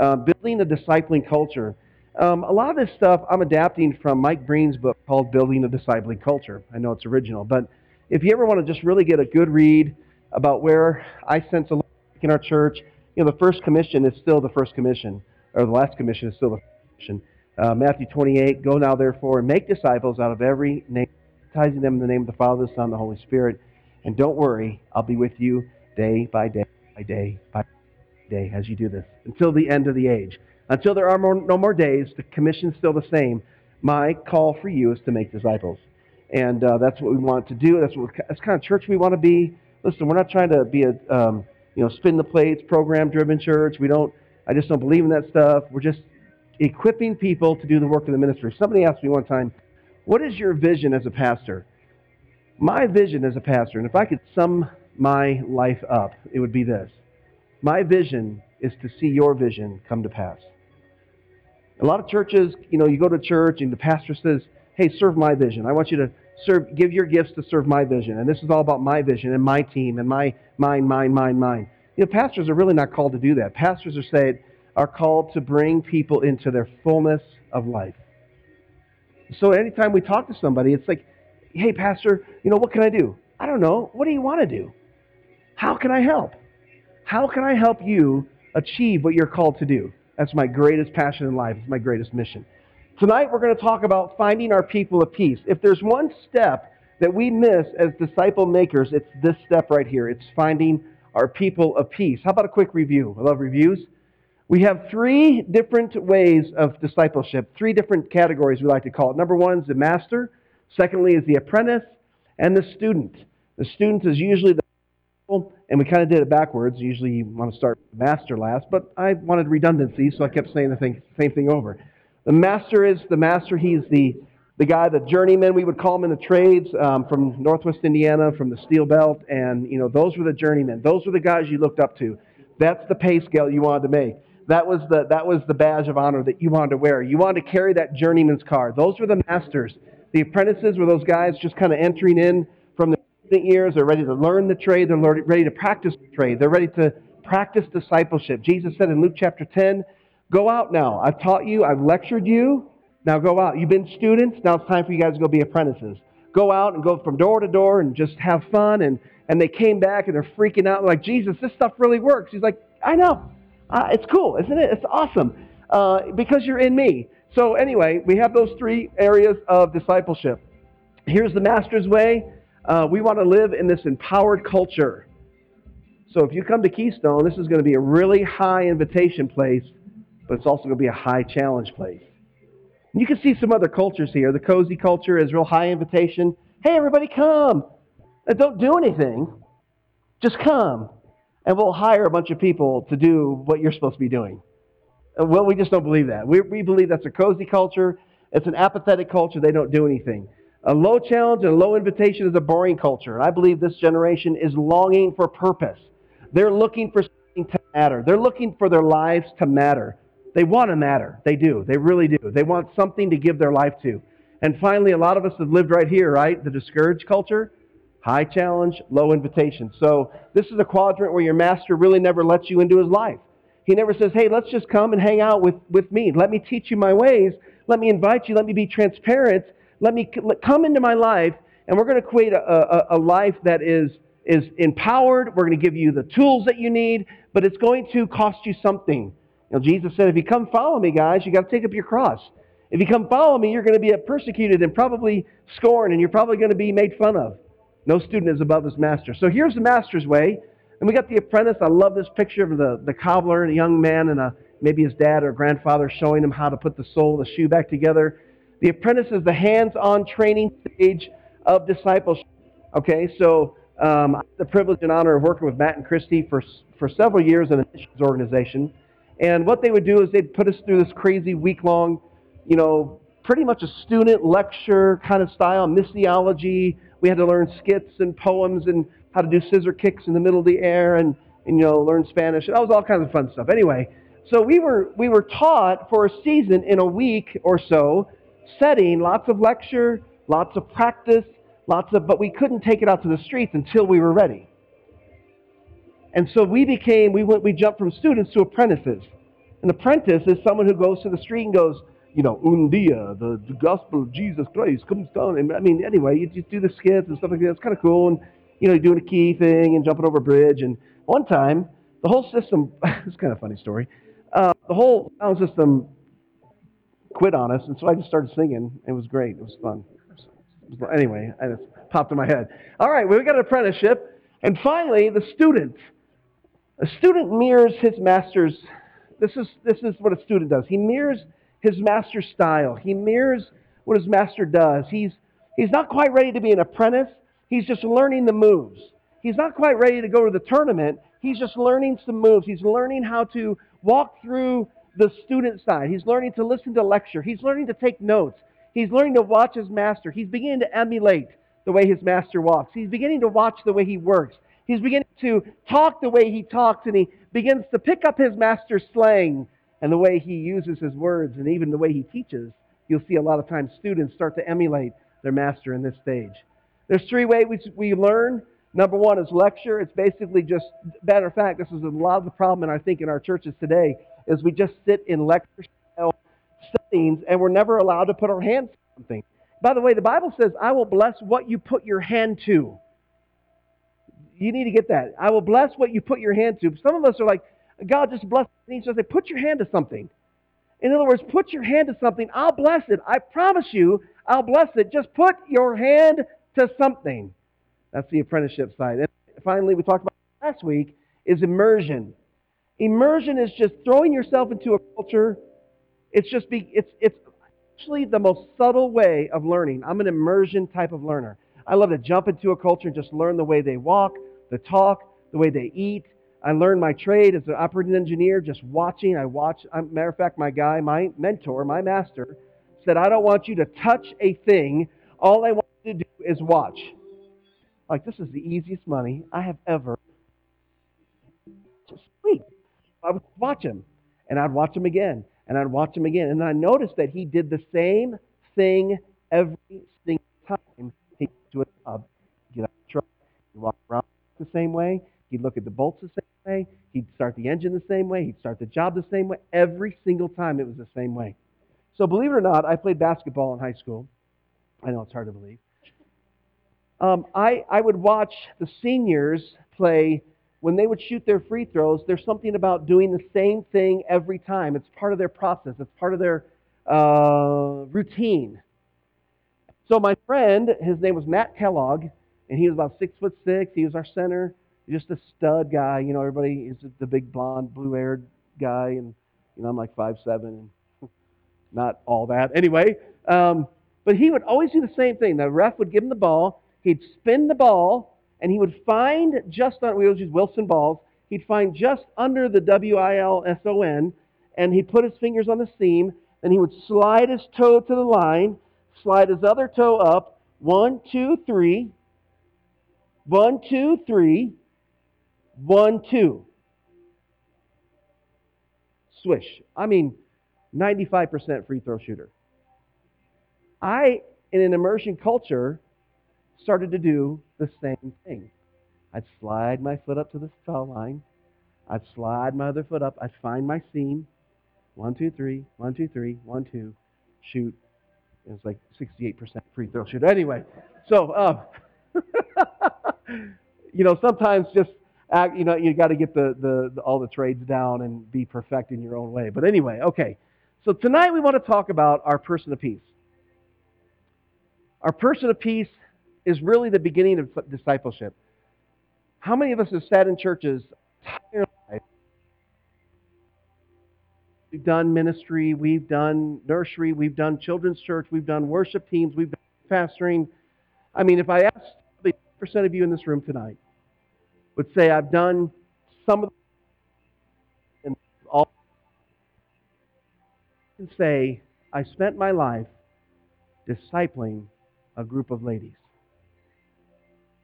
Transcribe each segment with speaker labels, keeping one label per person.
Speaker 1: uh, building a discipling culture. Um, a lot of this stuff I'm adapting from Mike Breen's book called Building a Discipling Culture. I know it's original, but if you ever want to just really get a good read about where I sense a lot in our church, you know, the first commission is still the first commission, or the last commission is still the first commission. Uh, Matthew 28, go now therefore and make disciples out of every name, baptizing them in the name of the Father, the Son, and the Holy Spirit. And don't worry, I'll be with you day by day by day by day as you do this until the end of the age. Until there are more, no more days, the commission's still the same. My call for you is to make disciples. And uh, that's what we want to do. That's, what, that's kind of church we want to be. Listen, we're not trying to be a um, you know spin the plates, program driven church. We don't. I just don't believe in that stuff. We're just equipping people to do the work of the ministry. Somebody asked me one time, "What is your vision as a pastor?" My vision as a pastor, and if I could sum my life up, it would be this: My vision is to see your vision come to pass. A lot of churches, you know, you go to church and the pastor says, "Hey, serve my vision. I want you to serve, give your gifts to serve my vision. And this is all about my vision and my team and my mine, mine, mine, mine. You know, pastors are really not called to do that. Pastors are saying are called to bring people into their fullness of life. So anytime we talk to somebody, it's like, hey, pastor, you know, what can I do? I don't know. What do you want to do? How can I help? How can I help you achieve what you're called to do? That's my greatest passion in life. It's my greatest mission. Tonight we're going to talk about finding our people of peace. If there's one step that we miss as disciple makers, it's this step right here. It's finding our people of peace. How about a quick review? I love reviews. We have three different ways of discipleship, three different categories we like to call it. Number one is the master. Secondly is the apprentice and the student. The student is usually and we kind of did it backwards. Usually you want to start master last, but I wanted redundancy, so I kept saying the thing, same thing over. The master is the master. He's the, the guy, the journeyman, we would call him in the trades um, from Northwest Indiana, from the steel belt. And, you know, those were the journeymen. Those were the guys you looked up to. That's the pay scale you wanted to make. That was the, that was the badge of honor that you wanted to wear. You wanted to carry that journeyman's card. Those were the masters. The apprentices were those guys just kind of entering in from the years. They're ready to learn the trade. They're ready to practice the trade. They're ready to practice discipleship. Jesus said in Luke chapter 10, Go out now. I've taught you, I've lectured you. Now go out. You've been students. Now it's time for you guys to go be apprentices. Go out and go from door to door and just have fun. And, and they came back and they're freaking out. like, Jesus, this stuff really works. He's like, I know. Uh, it's cool, isn't it? It's awesome uh, because you're in me. So, anyway, we have those three areas of discipleship. Here's the master's way. Uh, we want to live in this empowered culture. So, if you come to Keystone, this is going to be a really high invitation place but it's also going to be a high challenge place. You can see some other cultures here. The cozy culture is real high invitation. Hey, everybody, come. And don't do anything. Just come. And we'll hire a bunch of people to do what you're supposed to be doing. Well, we just don't believe that. We, we believe that's a cozy culture. It's an apathetic culture. They don't do anything. A low challenge and low invitation is a boring culture. And I believe this generation is longing for purpose. They're looking for something to matter. They're looking for their lives to matter. They want to matter. They do. They really do. They want something to give their life to. And finally, a lot of us have lived right here, right? The discouraged culture. High challenge, low invitation. So this is a quadrant where your master really never lets you into his life. He never says, hey, let's just come and hang out with, with me. Let me teach you my ways. Let me invite you. Let me be transparent. Let me come into my life, and we're going to create a, a, a life that is, is empowered. We're going to give you the tools that you need, but it's going to cost you something. You know, Jesus said, if you come follow me, guys, you got to take up your cross. If you come follow me, you're going to be persecuted and probably scorned, and you're probably going to be made fun of. No student is above his master. So here's the master's way. And we got the apprentice. I love this picture of the, the cobbler and a young man and a, maybe his dad or grandfather showing him how to put the sole of the shoe back together. The apprentice is the hands-on training stage of discipleship. Okay, so um, I had the privilege and honor of working with Matt and Christy for, for several years in the missions organization. And what they would do is they'd put us through this crazy week long, you know, pretty much a student lecture kind of style, missiology. We had to learn skits and poems and how to do scissor kicks in the middle of the air and, and you know, learn Spanish. That was all kinds of fun stuff. Anyway, so we were, we were taught for a season in a week or so, setting lots of lecture, lots of practice, lots of, but we couldn't take it out to the streets until we were ready. And so we became, we went, we jumped from students to apprentices. An apprentice is someone who goes to the street and goes, you know, un dia, the, the gospel of Jesus Christ comes down. And I mean, anyway, you just do the skits and stuff like that. It's kind of cool. And, you know, you're doing a key thing and jumping over a bridge. And one time, the whole system, it's kind of funny story, uh, the whole sound system quit on us. And so I just started singing. It was great. It was fun. Anyway, I just popped in my head. All right, well, we got an apprenticeship. And finally, the student. A student mirrors his master's. This is, this is what a student does. He mirrors his master's style. He mirrors what his master does. He's, he's not quite ready to be an apprentice. He's just learning the moves. He's not quite ready to go to the tournament. He's just learning some moves. He's learning how to walk through the student side. He's learning to listen to lecture. He's learning to take notes. He's learning to watch his master. He's beginning to emulate the way his master walks. He's beginning to watch the way he works. He's beginning to talk the way he talks, and he begins to pick up his master's slang and the way he uses his words and even the way he teaches. You'll see a lot of times students start to emulate their master in this stage. There's three ways we learn. Number one is lecture. It's basically just, matter of fact, this is a lot of the problem, and I think in our churches today, is we just sit in lecture style settings and we're never allowed to put our hands to something. By the way, the Bible says, I will bless what you put your hand to. You need to get that. I will bless what you put your hand to. Some of us are like, God just bless. And he says, put your hand to something. In other words, put your hand to something. I'll bless it. I promise you, I'll bless it. Just put your hand to something. That's the apprenticeship side. And finally, we talked about last week is immersion. Immersion is just throwing yourself into a culture. It's just be, it's it's actually the most subtle way of learning. I'm an immersion type of learner. I love to jump into a culture and just learn the way they walk, the talk, the way they eat. I learned my trade as an operating engineer just watching. I watch. Matter of fact, my guy, my mentor, my master, said, "I don't want you to touch a thing. All I want you to do is watch." Like this is the easiest money I have ever. Just sweet. I would watch him, and I'd watch him again, and I'd watch him again, and I noticed that he did the same thing every single time he to a job. Get out of the truck, he walk around the same way. He'd look at the bolts the same way. He'd start the engine the same way. He'd start the job the same way. Every single time it was the same way. So believe it or not, I played basketball in high school. I know it's hard to believe. Um, I, I would watch the seniors play when they would shoot their free throws. There's something about doing the same thing every time. It's part of their process. It's part of their uh, routine. So my friend, his name was Matt Kellogg, and he was about six foot six. He was our center just a stud guy. You know, everybody is the big blonde, blue-haired guy, and you know, I'm like five seven, and not all that. Anyway, um, but he would always do the same thing. The ref would give him the ball. He'd spin the ball, and he would find just on we always use Wilson balls. He'd find just under the W I L S O N, and he'd put his fingers on the seam. and he would slide his toe to the line, slide his other toe up. One, two, three. One, two, three. One, two. Swish. I mean, 95% free throw shooter. I, in an immersion culture, started to do the same thing. I'd slide my foot up to the foul line. I'd slide my other foot up. I'd find my seam. One, two, three. One, two, three. One, two. Shoot. It was like 68% free throw shooter. Anyway, so, um, you know, sometimes just act, you know, you got to get the, the, the, all the trades down and be perfect in your own way. But anyway, okay. So tonight we want to talk about our person of peace. Our person of peace is really the beginning of discipleship. How many of us have sat in churches? We've done ministry, we've done nursery, we've done children's church, we've done worship teams, we've done pastoring. I mean, if I asked the percent of you in this room tonight, would say, I've done some of the and all and say, I spent my life discipling a group of ladies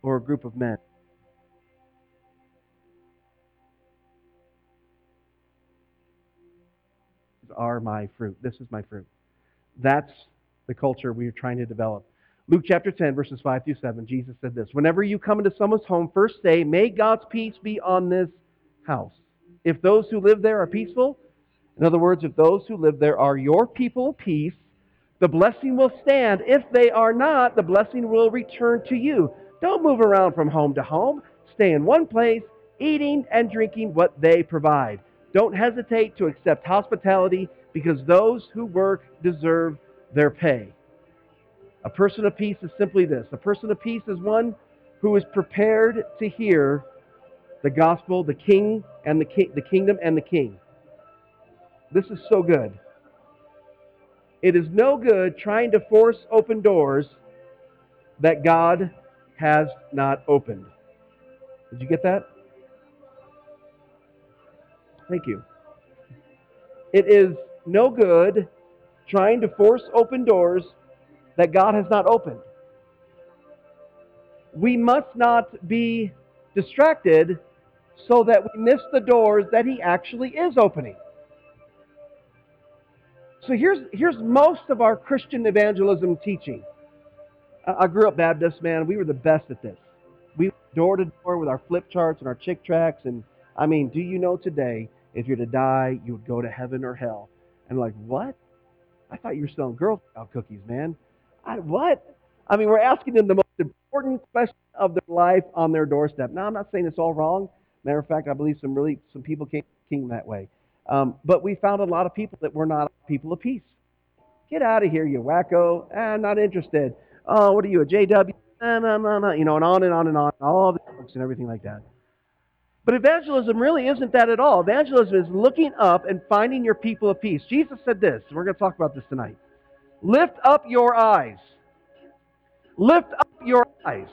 Speaker 1: or a group of men. Are my fruit. This is my fruit. That's the culture we are trying to develop. Luke chapter 10, verses 5 through 7, Jesus said this Whenever you come into someone's home, first say, May God's peace be on this house. If those who live there are peaceful, In other words, if those who live there are your people of peace, the blessing will stand. If they are not, the blessing will return to you. Don't move around from home to home. Stay in one place, eating and drinking what they provide. Don't hesitate to accept hospitality because those who work deserve their pay. A person of peace is simply this. A person of peace is one who is prepared to hear the gospel, the king and the, ki- the kingdom and the king. This is so good. It is no good trying to force open doors that God has not opened. Did you get that? Thank you. It is no good trying to force open doors that God has not opened. We must not be distracted so that we miss the doors that He actually is opening. So here's, here's most of our Christian evangelism teaching. I grew up Baptist, man. We were the best at this. We door to door with our flip charts and our Chick tracts. And I mean, do you know today, if you're to die, you would go to heaven or hell? And like, what? I thought you were selling Girl Scout cookies, man. I, what? I mean, we're asking them the most important question of their life on their doorstep. Now, I'm not saying it's all wrong. Matter of fact, I believe some really some people came kingdom that way. Um, but we found a lot of people that were not people of peace. Get out of here, you wacko. Ah, I'm not interested. Oh, what are you, a JW? Nah, nah, nah, nah. You know, and on and on and on, all the books and everything like that. But evangelism really isn't that at all. Evangelism is looking up and finding your people of peace. Jesus said this, and we're going to talk about this tonight. Lift up your eyes. Lift up your eyes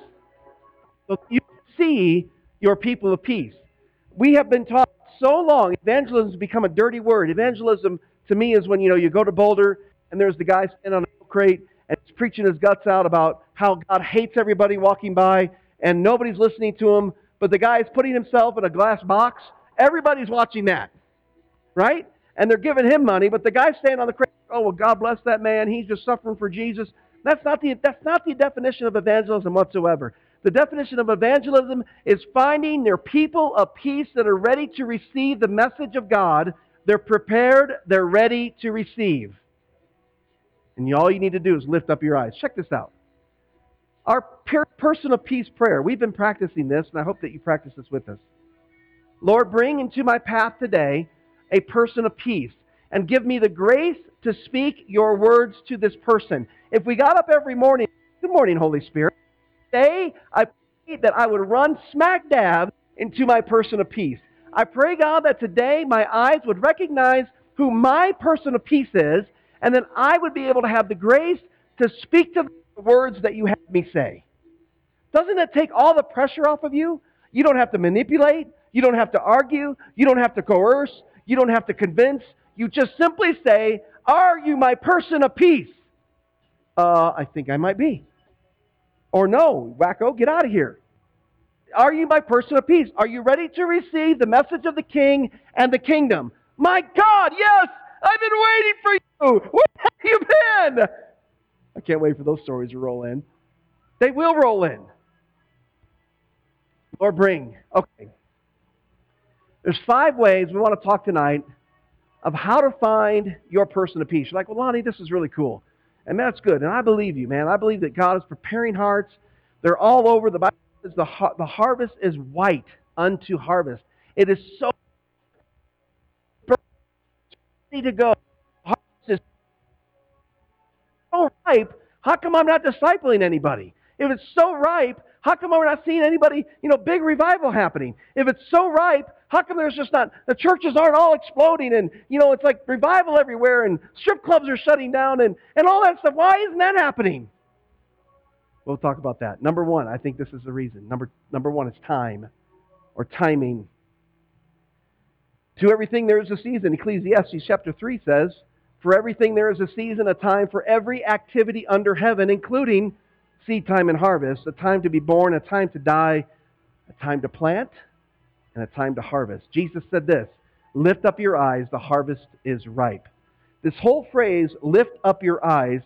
Speaker 1: so you see your people of peace. We have been taught so long, evangelism has become a dirty word. Evangelism to me is when you know you go to Boulder and there's the guy standing on a crate and he's preaching his guts out about how God hates everybody walking by and nobody's listening to him, but the guy's putting himself in a glass box. Everybody's watching that, right? And they're giving him money, but the guy's standing on the crate. Oh well, God bless that man. He's just suffering for Jesus. That's not the that's not the definition of evangelism whatsoever. The definition of evangelism is finding their people of peace that are ready to receive the message of God. They're prepared, they're ready to receive. And all you need to do is lift up your eyes. Check this out. Our person of peace prayer, we've been practicing this, and I hope that you practice this with us. Lord, bring into my path today a person of peace and give me the grace to speak your words to this person. If we got up every morning, good morning, Holy Spirit day, I pray that I would run smack dab into my person of peace. I pray, God, that today my eyes would recognize who my person of peace is, and then I would be able to have the grace to speak to the words that you have me say. Doesn't that take all the pressure off of you? You don't have to manipulate. You don't have to argue. You don't have to coerce. You don't have to convince. You just simply say, Are you my person of peace? Uh, I think I might be. Or no, wacko, get out of here. Are you my person of peace? Are you ready to receive the message of the king and the kingdom? My God, yes! I've been waiting for you! Where have you been? I can't wait for those stories to roll in. They will roll in. Lord, bring. Okay. There's five ways we want to talk tonight of how to find your person of peace. You're like, well, Lonnie, this is really cool. And that's good. And I believe you, man. I believe that God is preparing hearts. They're all over. The Bible says the, the harvest is white unto harvest. It is so ready to go. So ripe. How come I'm not discipling anybody? If it's so ripe, how come we're not seeing anybody, you know, big revival happening? If it's so ripe, how come there's just not, the churches aren't all exploding and, you know, it's like revival everywhere and strip clubs are shutting down and, and all that stuff? Why isn't that happening? We'll talk about that. Number one, I think this is the reason. Number, number one is time or timing. To everything there is a season. Ecclesiastes chapter 3 says, For everything there is a season, a time for every activity under heaven, including seed time and harvest, a time to be born, a time to die, a time to plant, and a time to harvest. Jesus said this Lift up your eyes, the harvest is ripe. This whole phrase, lift up your eyes,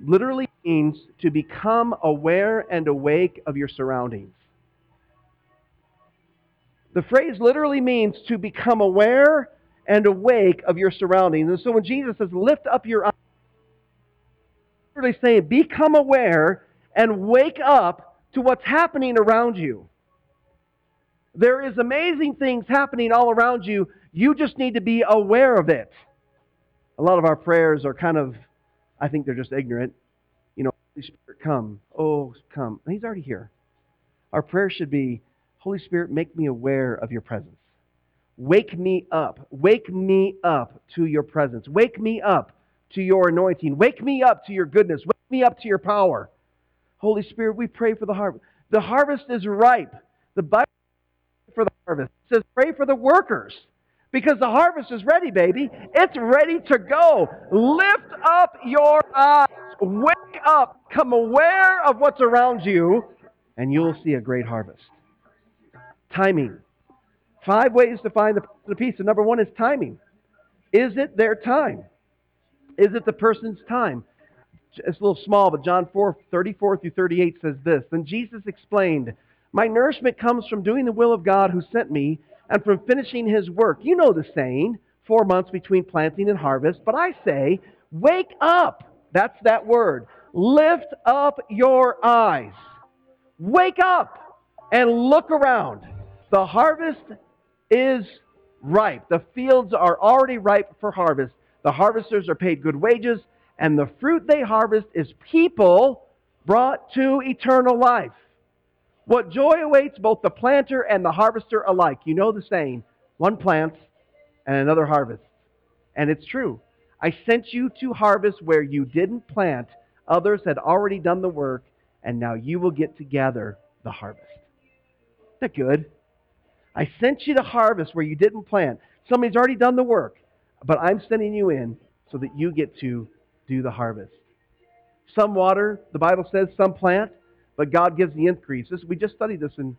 Speaker 1: literally means to become aware and awake of your surroundings. The phrase literally means to become aware and awake of your surroundings. And so when Jesus says, lift up your eyes, he's really saying, become aware and wake up to what's happening around you. There is amazing things happening all around you. You just need to be aware of it. A lot of our prayers are kind of, I think they're just ignorant. You know, Holy Spirit, come. Oh, come. He's already here. Our prayer should be, Holy Spirit, make me aware of your presence. Wake me up. Wake me up to your presence. Wake me up to your anointing. Wake me up to your goodness. Wake me up to your power. Holy Spirit, we pray for the harvest. The harvest is ripe. The Bible for the harvest. It says pray for the workers because the harvest is ready, baby. It's ready to go. Lift up your eyes. Wake up. Come aware of what's around you, and you'll see a great harvest. Timing. Five ways to find the peace. And number one is timing. Is it their time? Is it the person's time? It's a little small, but John 4, 34 through 38 says this. Then Jesus explained, My nourishment comes from doing the will of God who sent me and from finishing his work. You know the saying, four months between planting and harvest. But I say, wake up. That's that word. Lift up your eyes. Wake up and look around. The harvest is ripe. The fields are already ripe for harvest. The harvesters are paid good wages, and the fruit they harvest is people brought to eternal life. What joy awaits both the planter and the harvester alike. You know the saying one plants and another harvests. And it's true. I sent you to harvest where you didn't plant. Others had already done the work, and now you will get to gather the harvest. Isn't that good? I sent you to harvest where you didn't plant. Somebody's already done the work, but I'm sending you in so that you get to do the harvest. Some water, the Bible says, some plant, but God gives the increase. This, we just studied this in,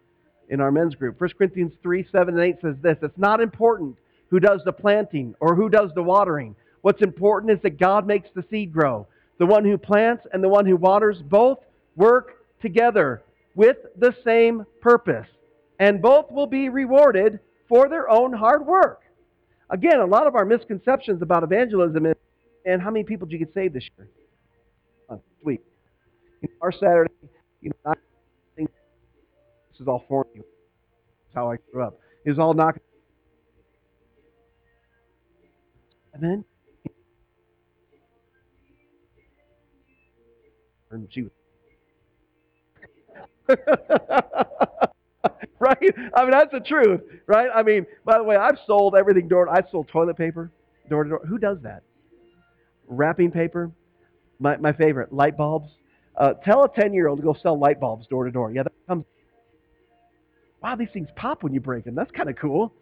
Speaker 1: in our men's group. 1 Corinthians 3, 7, and 8 says this It's not important who does the planting or who does the watering. What's important is that God makes the seed grow. The one who plants and the one who waters both work together with the same purpose and both will be rewarded for their own hard work. Again, a lot of our misconceptions about evangelism is, and how many people did you get saved this year? Uh, week. You know, our Saturday, you know, this is all for you. That's how I grew up. It was all knocking. Amen. And she was. right? I mean, that's the truth, right? I mean, by the way, I've sold everything door. To. I've sold toilet paper door to door. Who does that? Wrapping paper. My my favorite, light bulbs. Uh, tell a ten year old to go sell light bulbs door to door. Yeah, that comes. Wow, these things pop when you break them. That's kind of cool.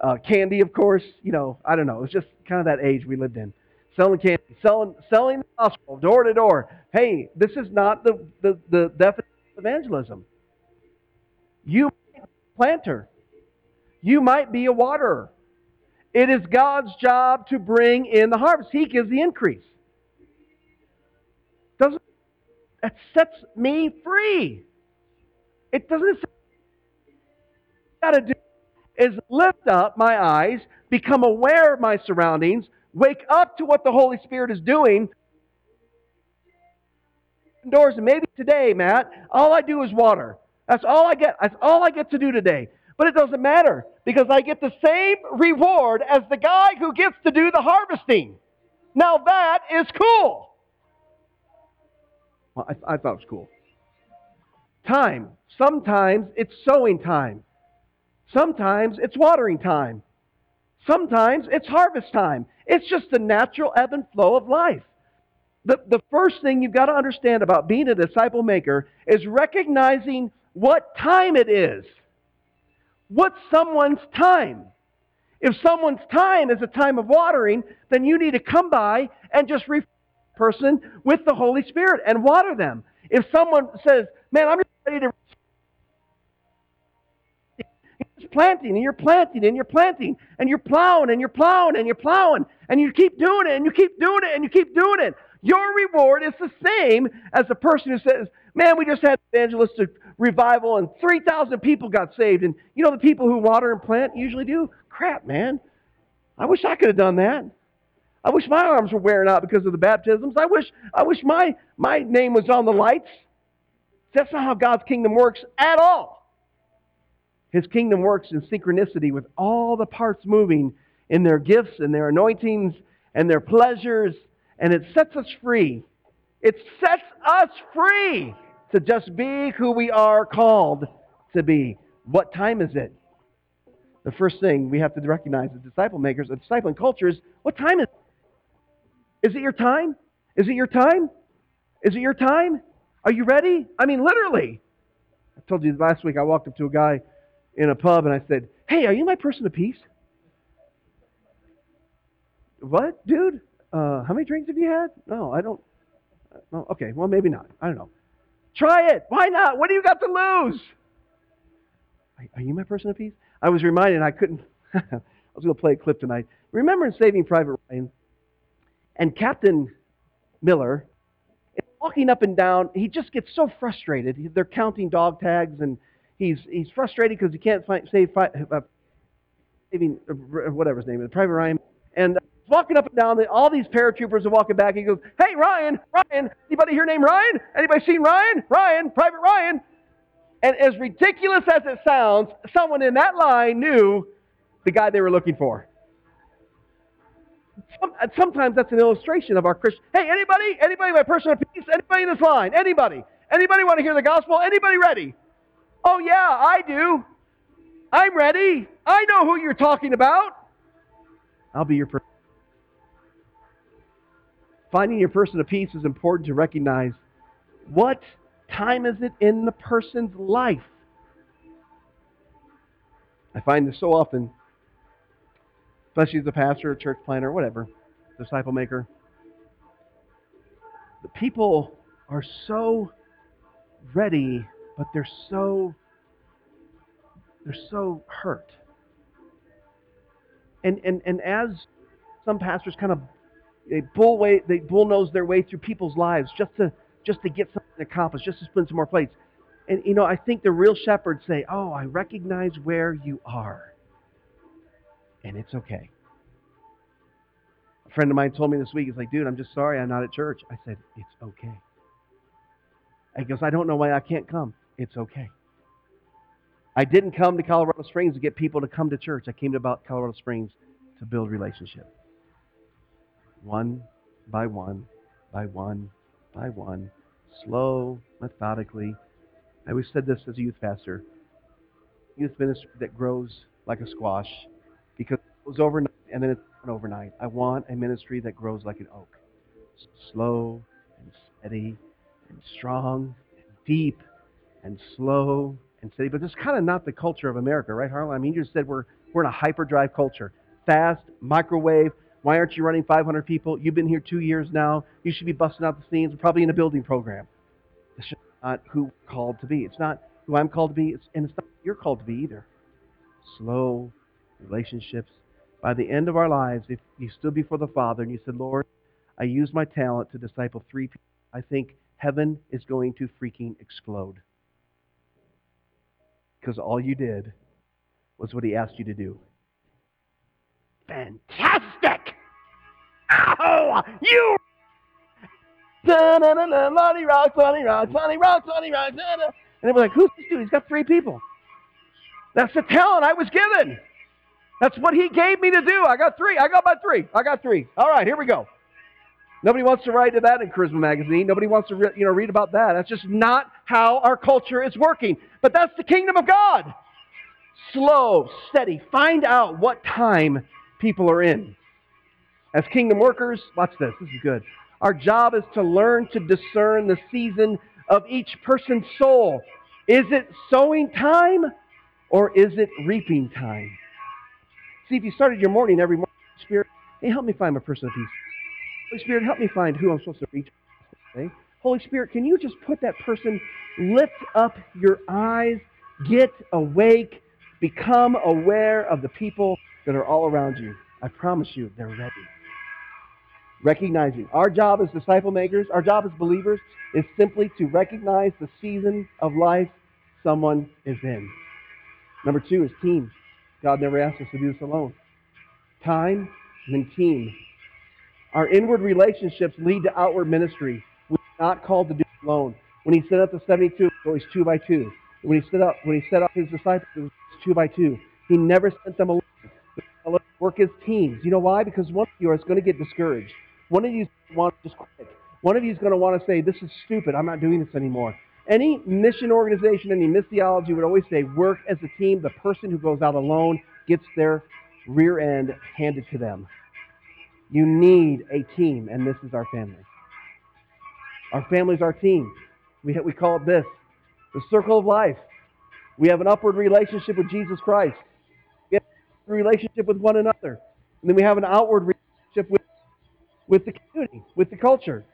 Speaker 1: Uh, candy, of course. You know, I don't know. It's just kind of that age we lived in. Selling candy, selling selling the gospel door to door. Hey, this is not the the, the definition of evangelism. You planter. You might be a waterer. It is God's job to bring in the harvest. He gives the increase. Doesn't that sets me free? It doesn't. Got to do is lift up my eyes, become aware of my surroundings, wake up to what the Holy Spirit is doing. Doors, and maybe today, Matt, all I do is water. That's all I get. That's all I get to do today. But it doesn't matter because I get the same reward as the guy who gets to do the harvesting. Now that is cool. Well, I, I thought it was cool. Time. Sometimes it's sowing time. Sometimes it's watering time. Sometimes it's harvest time. It's just the natural ebb and flow of life. The, the first thing you've got to understand about being a disciple maker is recognizing what time it is. What's someone's time? If someone's time is a time of watering, then you need to come by and just refresh person with the Holy Spirit and water them. If someone says, man, I'm just ready to planting and you're planting and you're planting and you're plowing and you're plowing and you're plowing and you keep doing it and you keep doing it and you keep doing it. Your reward is the same as the person who says, man, we just had evangelistic revival and 3,000 people got saved. And you know the people who water and plant usually do? Crap, man. I wish I could have done that. I wish my arms were wearing out because of the baptisms. I wish, I wish my, my name was on the lights. That's not how God's kingdom works at all. His kingdom works in synchronicity with all the parts moving in their gifts and their anointings and their pleasures, and it sets us free. It sets us free to just be who we are called to be. What time is it? The first thing we have to recognize as disciple makers, a discipling culture is what time is it? Is it your time? Is it your time? Is it your time? Are you ready? I mean, literally. I told you last week I walked up to a guy in a pub and I said, Hey, are you my person of peace? What, dude? Uh, how many drinks have you had? No, I don't. No, okay, well, maybe not. I don't know. Try it. Why not? What do you got to lose? Are you my person of peace? I was reminded I couldn't. I was going to play a clip tonight. Remember in Saving Private Ryan? And Captain Miller is walking up and down. He just gets so frustrated. They're counting dog tags, and he's he's frustrated because he can't find, save uh, saving uh, whatever his name is, Private Ryan. And walking up and down. All these paratroopers are walking back. He goes, "Hey, Ryan, Ryan, anybody here named Ryan? Anybody seen Ryan? Ryan, Private Ryan." And as ridiculous as it sounds, someone in that line knew the guy they were looking for. Sometimes that's an illustration of our Christian. Hey, anybody? Anybody my personal peace? Anybody in this line? Anybody? Anybody want to hear the gospel? Anybody ready? Oh yeah, I do. I'm ready. I know who you're talking about. I'll be your person. Finding your person of peace is important to recognize what time is it in the person's life. I find this so often, especially as a pastor, a church planner, whatever, disciple maker. The people are so ready, but they're so they're so hurt. And and and as some pastors kind of they bull way, they bullnose their way through people's lives just to just to get something accomplished, just to spin some more plates. And you know, I think the real shepherds say, "Oh, I recognize where you are, and it's okay." A friend of mine told me this week, he's like, "Dude, I'm just sorry I'm not at church." I said, "It's okay." He goes, "I don't know why I can't come." It's okay. I didn't come to Colorado Springs to get people to come to church. I came to about Colorado Springs to build relationship one by one by one by one, slow, methodically. I always said this as a youth pastor. Youth ministry that grows like a squash because it goes overnight and then it's not overnight. I want a ministry that grows like an oak. Slow and steady and strong and deep and slow and steady. But it's kind of not the culture of America, right, Harlan? I mean, you just said we're, we're in a hyperdrive culture. Fast, microwave, why aren't you running 500 people? You've been here two years now. You should be busting out the seams. Probably in a building program. It's just not who we're called to be. It's not who I'm called to be, it's, and it's not you're called to be either. Slow relationships. By the end of our lives, if you stood before the Father and you said, Lord, I used my talent to disciple three people, I think heaven is going to freaking explode. Because all you did was what he asked you to do. Fantastic! Oh, you. Lonnie Rocks, Lonnie Rocks, Lonnie Rocks, Lonnie Rocks. And they were like, who's this dude? He's got three people. That's the talent I was given. That's what he gave me to do. I got three. I got my three. I got three. All right, here we go. Nobody wants to write to that in Charisma Magazine. Nobody wants to you know, read about that. That's just not how our culture is working. But that's the kingdom of God. Slow, steady. Find out what time people are in. As kingdom workers, watch this, this is good. Our job is to learn to discern the season of each person's soul. Is it sowing time or is it reaping time? See, if you started your morning every morning, Spirit, hey, help me find my person of peace. Holy Spirit, help me find who I'm supposed to reach today. Holy Spirit, can you just put that person, lift up your eyes, get awake, become aware of the people that are all around you. I promise you, they're ready recognizing. Our job as disciple makers, our job as believers, is simply to recognize the season of life someone is in. Number two is teams. God never asked us to do this alone. time, and team. Our inward relationships lead to outward ministry. We're not called to do it alone. When he set up the 72, it was two by two. When he set up, when he set up his disciples, it was two by two. He never sent them alone. Work as teams. You know why? Because one of you is going to get discouraged. One of you want to just quit. One of you is going to want to say, "This is stupid. I'm not doing this anymore." Any mission organization, any missiology would always say, "Work as a team." The person who goes out alone gets their rear end handed to them. You need a team, and this is our family. Our family is our team. We, we call it this the circle of life. We have an upward relationship with Jesus Christ. We have a relationship with one another. And then we have an outward relationship with, with the community, with the culture.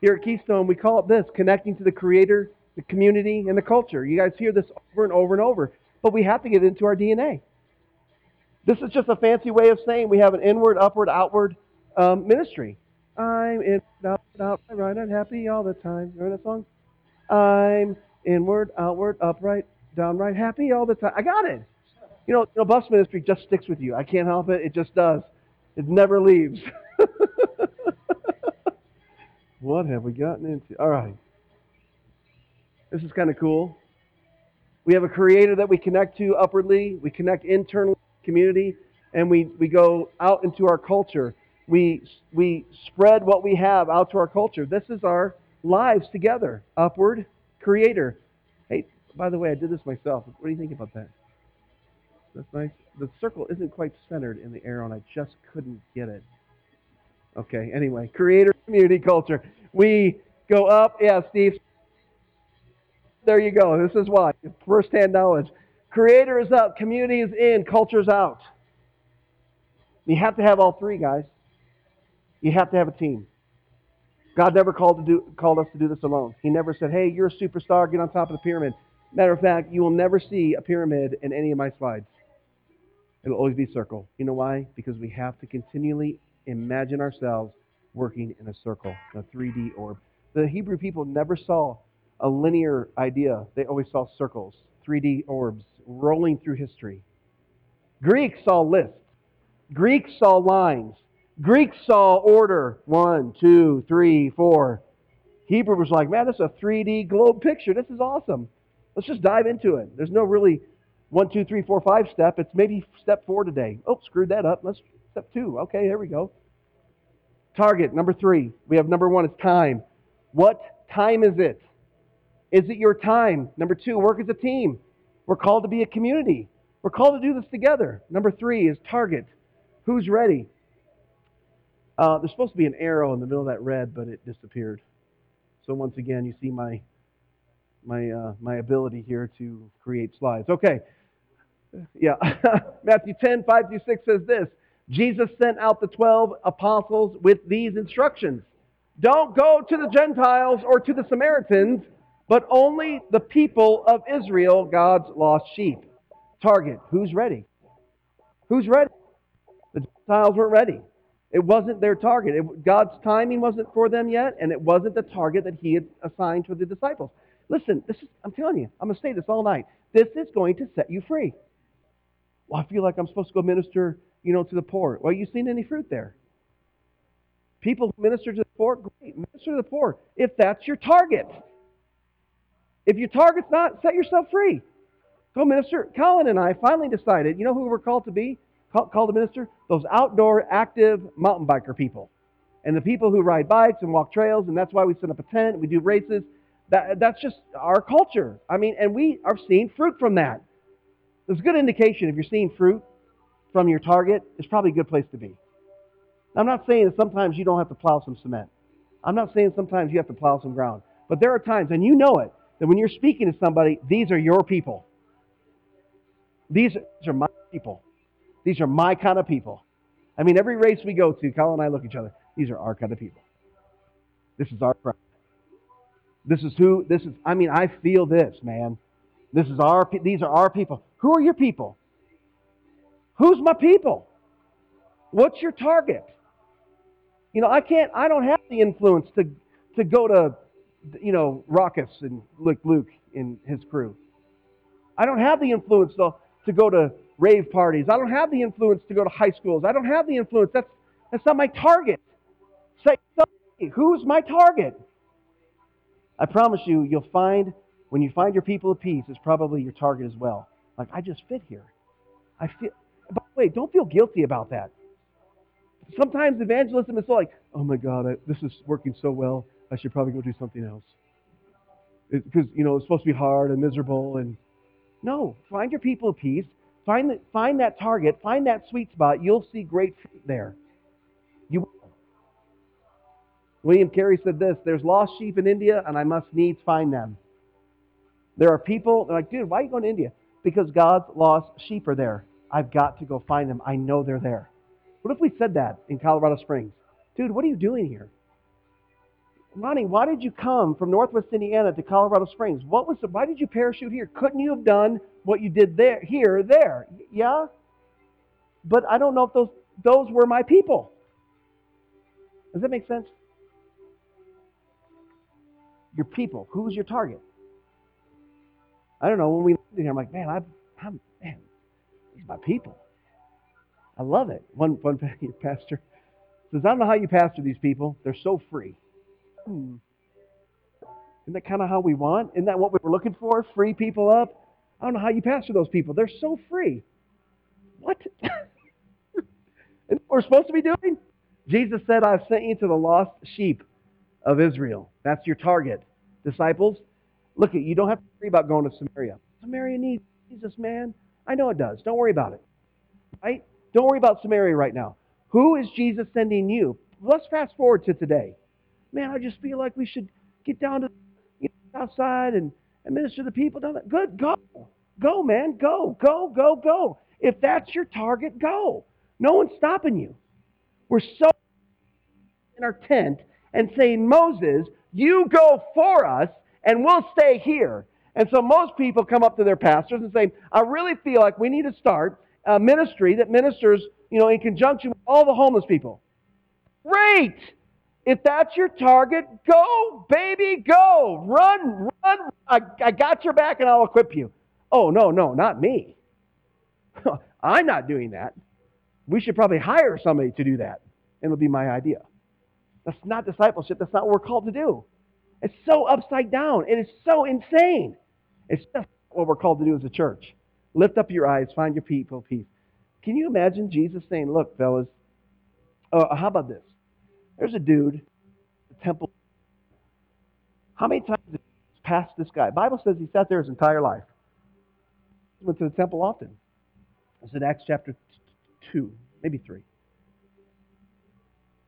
Speaker 1: Here at Keystone, we call it this connecting to the Creator, the community, and the culture. You guys hear this over and over and over. But we have to get into our DNA. This is just a fancy way of saying we have an inward, upward, outward um, ministry. I'm in, out, out, right, and happy all the time. You remember that song? I'm inward, outward, upright, downright happy all the time. I got it. You know, you know, bus ministry just sticks with you. I can't help it. It just does. It never leaves. what have we gotten into? All right. This is kind of cool. We have a creator that we connect to upwardly. We connect internally community, and we, we go out into our culture. We, we spread what we have out to our culture. This is our lives together. Upward, creator. Hey, by the way, I did this myself. What do you think about that? That's nice. The circle isn't quite centered in the arrow, and I just couldn't get it. Okay, anyway, creator, community, culture. We go up. Yeah, Steve. There you go. This is why. First-hand knowledge. Creator is up, community is in, culture's out. You have to have all three, guys. You have to have a team. God never called, to do, called us to do this alone. He never said, hey, you're a superstar, get on top of the pyramid. Matter of fact, you will never see a pyramid in any of my slides. It'll always be circle. You know why? Because we have to continually imagine ourselves working in a circle, a 3D orb. The Hebrew people never saw a linear idea. They always saw circles, 3D orbs, rolling through history. Greeks saw lists. Greeks saw lines. Greeks saw order. One, two, three, four. Hebrew was like, man, this is a 3D globe picture. This is awesome. Let's just dive into it. There's no really one, two, three, four, five step. It's maybe step four today. Oh, screwed that up. Let's step two. Okay, here we go. Target, number three. We have number one, is time. What time is it? Is it your time? Number two, work as a team. We're called to be a community. We're called to do this together. Number three is target. Who's ready? Uh, there's supposed to be an arrow in the middle of that red, but it disappeared. So once again, you see my my uh, my ability here to create slides. Okay, yeah. Matthew 10, 5 through 6 says this. Jesus sent out the 12 apostles with these instructions. Don't go to the Gentiles or to the Samaritans, but only the people of Israel, God's lost sheep. Target. Who's ready? Who's ready? The Gentiles weren't ready. It wasn't their target. It, God's timing wasn't for them yet, and it wasn't the target that He had assigned to the disciples. Listen, this is, I'm telling you, I'm going to say this all night. This is going to set you free. Well, I feel like I'm supposed to go minister, you know, to the poor. Well, you seen any fruit there? People who minister to the poor, great, minister to the poor. If that's your target. If your target's not, set yourself free. Go minister. Colin and I finally decided, you know who we're called to be? Called to minister? Those outdoor, active mountain biker people. And the people who ride bikes and walk trails, and that's why we set up a tent, we do races. That, that's just our culture. I mean, and we are seeing fruit from that. There's a good indication if you're seeing fruit from your target, it's probably a good place to be. I'm not saying that sometimes you don't have to plow some cement. I'm not saying sometimes you have to plow some ground. But there are times, and you know it, that when you're speaking to somebody, these are your people. These are my people. These are my kind of people. I mean, every race we go to, Colin and I look at each other. These are our kind of people. This is our crowd. This is who, this is, I mean, I feel this, man. This is our, these are our people. Who are your people? Who's my people? What's your target? You know, I can't, I don't have the influence to, to go to, you know, Raucous and Luke, Luke and his crew. I don't have the influence, though, to go to rave parties. I don't have the influence to go to high schools. I don't have the influence. That's, that's not my target. Say, who's my target? I promise you, you'll find, when you find your people of peace, it's probably your target as well. Like, I just fit here. I feel, by the way, don't feel guilty about that. Sometimes evangelism is like, oh my God, I, this is working so well. I should probably go do something else. Because, you know, it's supposed to be hard and miserable. And no, find your people of peace. Find, the, find that target. Find that sweet spot. You'll see great fruit there. You will. William Carey said this There's lost sheep in India, and I must needs find them. There are people, they're like, dude, why are you going to India? Because God's lost sheep are there. I've got to go find them. I know they're there. What if we said that in Colorado Springs? Dude, what are you doing here? Ronnie, why did you come from Northwest Indiana to Colorado Springs? What was the, why did you parachute here? Couldn't you have done what you did there, here, there? Yeah? But I don't know if those, those were my people. Does that make sense? Your people. Who's your target? I don't know. When we landed here, I'm like, man, I'm, I'm man, these are my people. I love it. One, one pastor says, I don't know how you pastor these people. They're so free. Hmm. Isn't that kind of how we want? Isn't that what we were looking for? Free people up? I don't know how you pastor those people. They're so free. What? we're supposed to be doing? Jesus said, I've sent you to the lost sheep of Israel. That's your target. Disciples, look, you don't have to worry about going to Samaria. Samaria needs Jesus, man. I know it does. Don't worry about it. Right? Don't worry about Samaria right now. Who is Jesus sending you? Let's fast forward to today. Man, I just feel like we should get down to you know, outside and, and minister to the people down there. Good, go. Go, man. Go, go, go, go. If that's your target, go. No one's stopping you. We're so in our tent and saying, Moses, you go for us and we'll stay here. And so most people come up to their pastors and say, I really feel like we need to start a ministry that ministers, you know, in conjunction with all the homeless people. Great! If that's your target, go, baby, go. Run, run. I, I got your back and I'll equip you. Oh, no, no, not me. I'm not doing that. We should probably hire somebody to do that. And it'll be my idea. That's not discipleship. That's not what we're called to do. It's so upside down it's so insane. It's just what we're called to do as a church. Lift up your eyes, find your people, peace. Can you imagine Jesus saying, Look, fellas, uh, how about this? There's a dude, the temple. How many times did he pass this guy? Bible says he sat there his entire life. He went to the temple often. It's in Acts chapter 2, maybe 3.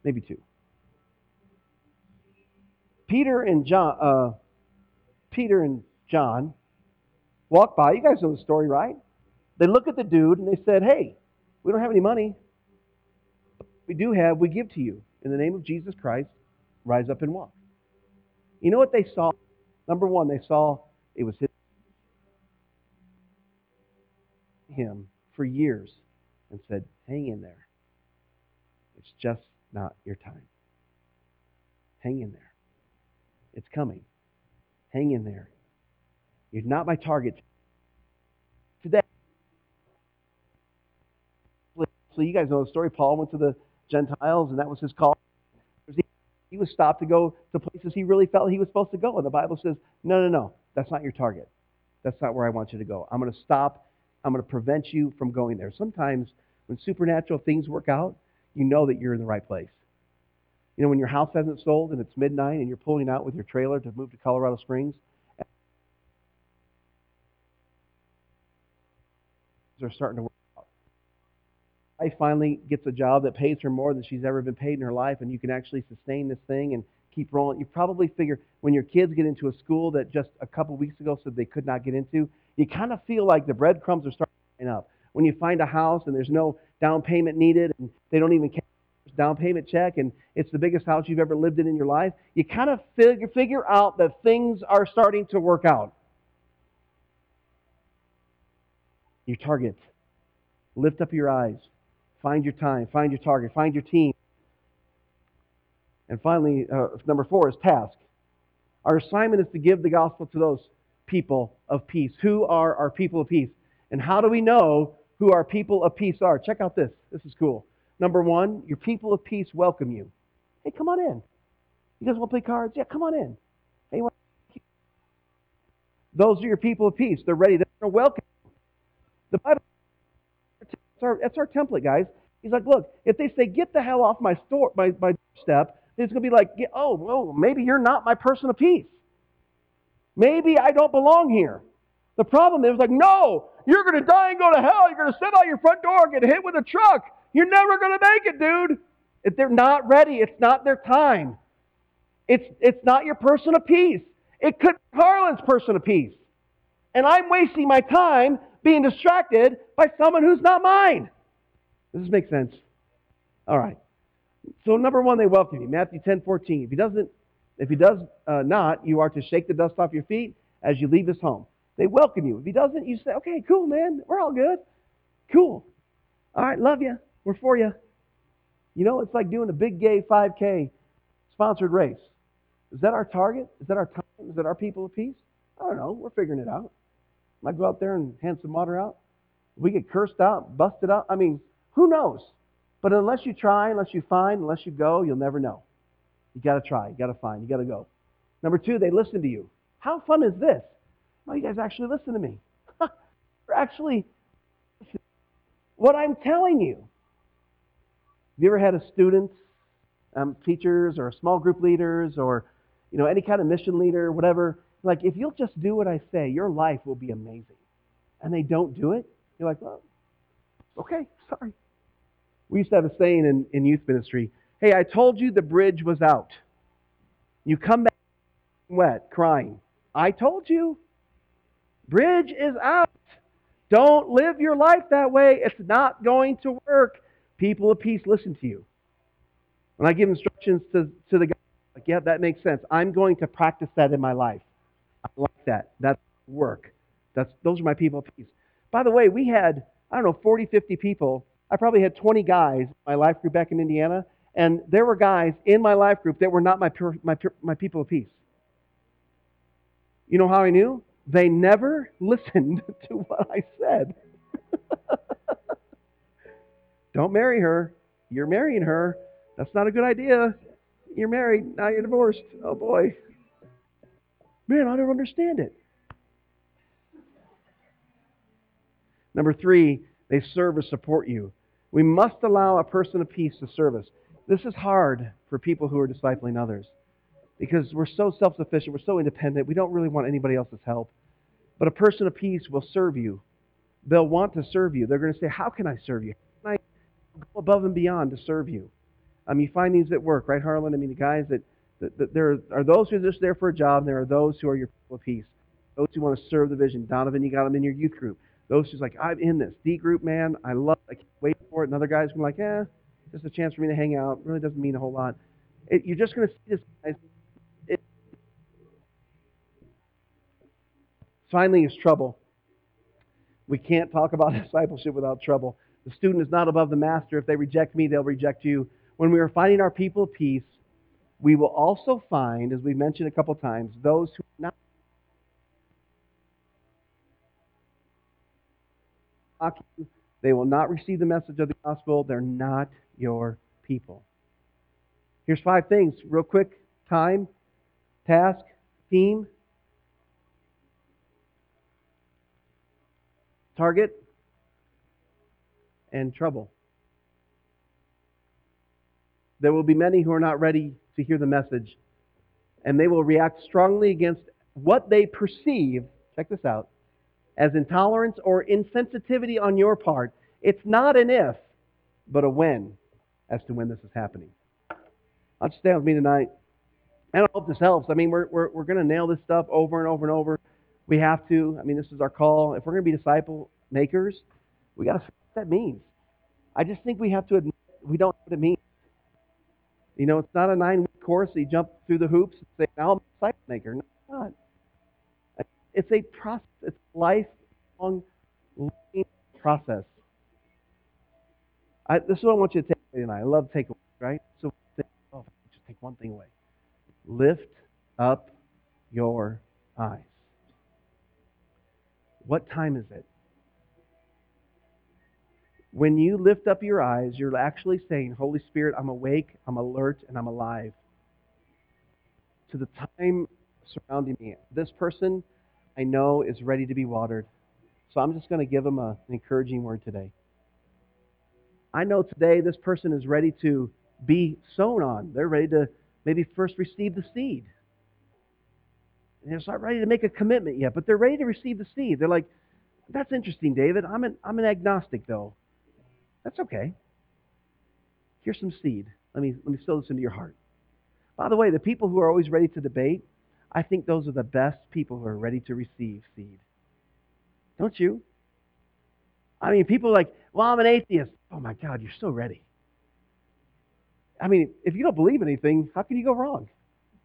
Speaker 1: Maybe 2. Peter and John, uh, Peter and John walk by. You guys know the story, right? They look at the dude and they said, "Hey, we don't have any money. We do have. We give to you in the name of Jesus Christ. Rise up and walk." You know what they saw? Number one, they saw it was his, him for years and said, "Hang in there. It's just not your time. Hang in there." It's coming. Hang in there. You're not my target today. So you guys know the story. Paul went to the Gentiles, and that was his call. He was stopped to go to places he really felt he was supposed to go. And the Bible says, no, no, no, that's not your target. That's not where I want you to go. I'm going to stop. I'm going to prevent you from going there. Sometimes when supernatural things work out, you know that you're in the right place. You know, when your house hasn't sold and it's midnight and you're pulling out with your trailer to move to Colorado Springs, are starting to work out. Wife finally gets a job that pays her more than she's ever been paid in her life, and you can actually sustain this thing and keep rolling. You probably figure when your kids get into a school that just a couple weeks ago said they could not get into, you kind of feel like the breadcrumbs are starting to line up. When you find a house and there's no down payment needed and they don't even down payment check and it's the biggest house you've ever lived in in your life, you kind of figure, figure out that things are starting to work out. Your target. Lift up your eyes. Find your time. Find your target. Find your team. And finally, uh, number four is task. Our assignment is to give the gospel to those people of peace. Who are our people of peace? And how do we know who our people of peace are. Check out this. This is cool. Number one, your people of peace welcome you. Hey, come on in. You guys want to play cards? Yeah, come on in. Hey, those are your people of peace. They're ready. They're welcome you. The Bible, that's our, that's our template, guys. He's like, look, if they say, get the hell off my store, my, my step, it's going to be like, oh, well, maybe you're not my person of peace. Maybe I don't belong here. The problem is like, no, you're going to die and go to hell. You're going to sit out your front door, and get hit with a truck. You're never going to make it, dude. If they're not ready, it's not their time. It's, it's not your person of peace. It could be Harlan's person of peace. And I'm wasting my time being distracted by someone who's not mine. Does this make sense? All right. So number one, they welcome you. Matthew 10, 14. If he doesn't, if he does uh, not, you are to shake the dust off your feet as you leave his home. They welcome you. If he doesn't, you say, okay, cool, man. We're all good. Cool. All right, love you. We're for you. You know, it's like doing a big gay 5K sponsored race. Is that our target? Is that our time? Is that our people of peace? I don't know. We're figuring it out. Might go out there and hand some water out. We get cursed out, busted out. I mean, who knows? But unless you try, unless you find, unless you go, you'll never know. You got to try. You got to find. You got to go. Number two, they listen to you. How fun is this? Well, you guys actually listen to me. You're actually what I'm telling you. Have you ever had a student, um, teachers, or small group leaders, or you know any kind of mission leader, whatever? Like, if you'll just do what I say, your life will be amazing. And they don't do it. You're like, well, okay, sorry. We used to have a saying in, in youth ministry Hey, I told you the bridge was out. You come back wet, crying. I told you. Bridge is out. Don't live your life that way. It's not going to work. People of peace listen to you. When I give instructions to, to the guy, like, yeah, that makes sense. I'm going to practice that in my life. I like that. That's work. That's, those are my people of peace. By the way, we had, I don't know, 40, 50 people. I probably had 20 guys in my life group back in Indiana, and there were guys in my life group that were not my, my, my people of peace. You know how I knew? They never listened to what I said. Don't marry her. You're marrying her. That's not a good idea. You're married. Now you're divorced. Oh boy. Man, I don't understand it. Number three, they serve or support you. We must allow a person of peace to serve us. This is hard for people who are discipling others because we're so self sufficient, we're so independent, we don't really want anybody else's help. But a person of peace will serve you. They'll want to serve you. They're going to say, How can I serve you? Go above and beyond to serve you? I mean, you find these at work, right, Harlan? I mean, the guys that that there are those who are just there for a job, and there are those who are your people of peace. Those who want to serve the vision. Donovan, you got them in your youth group. Those who's like, I'm in this D group, man. I love. It. I can't wait for it. And other guys are like, eh, just a chance for me to hang out. Really doesn't mean a whole lot. It, you're just going to see this. Guys. It, finally, is trouble. We can't talk about discipleship without trouble. The student is not above the master. If they reject me, they'll reject you. When we are finding our people of peace, we will also find, as we've mentioned a couple times, those who are not they will not receive the message of the gospel. They're not your people. Here's five things, real quick time, task, team, target, and trouble. There will be many who are not ready to hear the message, and they will react strongly against what they perceive, check this out, as intolerance or insensitivity on your part. It's not an if, but a when as to when this is happening. I'll just stay with me tonight. And I hope this helps. I mean, we're, we're, we're going to nail this stuff over and over and over. We have to. I mean, this is our call. If we're going to be disciple makers, we got to that means. I just think we have to admit we don't know what it means. You know, it's not a nine week course you jump through the hoops and say, now I'm a disciple maker. No, it's not. It's a process. It's a lifelong process. I, this is what I want you to take away tonight. I love takeaways, right? So oh, just take one thing away. Lift up your eyes. What time is it? When you lift up your eyes, you're actually saying, Holy Spirit, I'm awake, I'm alert, and I'm alive to the time surrounding me. This person I know is ready to be watered. So I'm just going to give them a, an encouraging word today. I know today this person is ready to be sown on. They're ready to maybe first receive the seed. And they're not ready to make a commitment yet, but they're ready to receive the seed. They're like, that's interesting, David. I'm an, I'm an agnostic, though. That's okay. Here's some seed. Let me, let me sow this into your heart. By the way, the people who are always ready to debate, I think those are the best people who are ready to receive seed. Don't you? I mean, people are like, well, I'm an atheist. Oh my God, you're so ready. I mean, if you don't believe anything, how can you go wrong?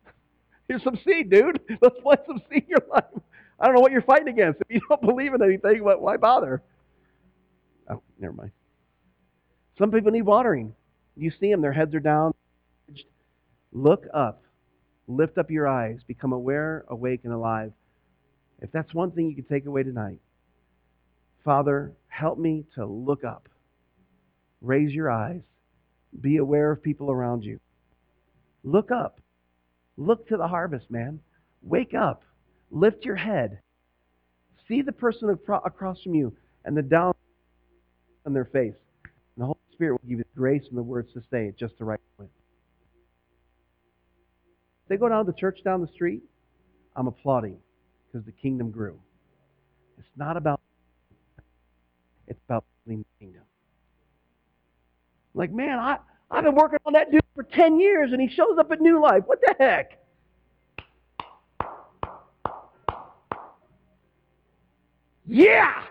Speaker 1: Here's some seed, dude. Let's plant some seed in your life. I don't know what you're fighting against. If you don't believe in anything, why bother? Oh, never mind. Some people need watering. You see them, their heads are down. Look up. Lift up your eyes. Become aware, awake, and alive. If that's one thing you can take away tonight, Father, help me to look up. Raise your eyes. Be aware of people around you. Look up. Look to the harvest, man. Wake up. Lift your head. See the person across from you and the down on their face. Spirit will give you the grace and the words to say at just the right moment. They go down to the church down the street. I'm applauding because the kingdom grew. It's not about it's about building the kingdom. Like, man, I, I've been working on that dude for 10 years and he shows up at New Life. What the heck? Yeah!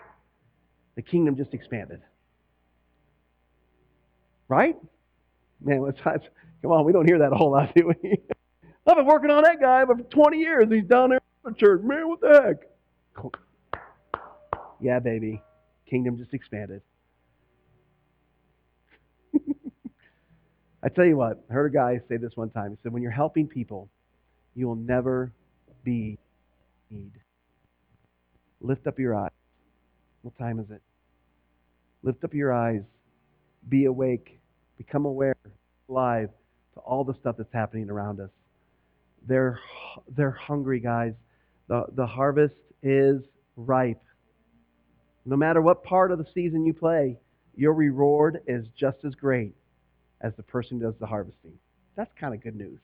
Speaker 1: The kingdom just expanded. Right? Man, it's, come on, we don't hear that a whole lot, do we? I've been working on that guy for 20 years. He's down there at the church. Man, what the heck? Yeah, baby. Kingdom just expanded. I tell you what, I heard a guy say this one time. He said, when you're helping people, you will never be need. Lift up your eyes. What time is it? Lift up your eyes. Be awake. Become aware, alive to all the stuff that's happening around us. They're, they're hungry, guys. The, the harvest is ripe. No matter what part of the season you play, your reward is just as great as the person does the harvesting. That's kind of good news.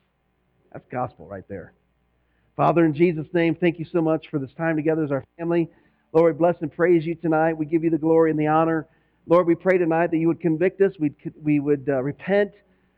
Speaker 1: That's gospel right there. Father, in Jesus' name, thank you so much for this time together as our family. Lord, we bless and praise you tonight. We give you the glory and the honor. Lord, we pray tonight that you would convict us. We'd, we would uh, repent.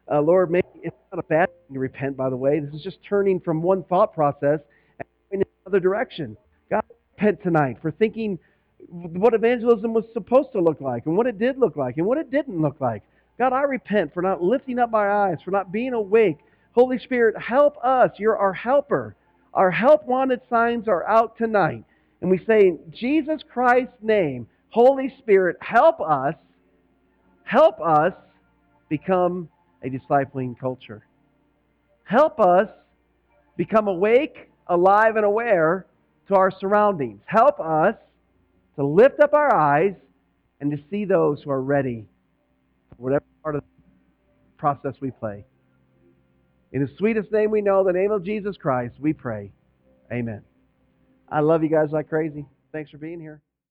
Speaker 1: Uh, Lord, maybe it's not a bad thing to repent, by the way. This is just turning from one thought process and going in another direction. God, repent tonight for thinking what evangelism was supposed to look like and what it did look like and what it didn't look like. God, I repent for not lifting up my eyes, for not being awake. Holy Spirit, help us. You're our helper. Our help wanted signs are out tonight. And we say, in Jesus Christ's name, Holy Spirit, help us, help us become a discipling culture. Help us become awake, alive, and aware to our surroundings. Help us to lift up our eyes and to see those who are ready for whatever part of the process we play. In the sweetest name we know, the name of Jesus Christ, we pray. Amen. I love you guys like crazy. Thanks for being here.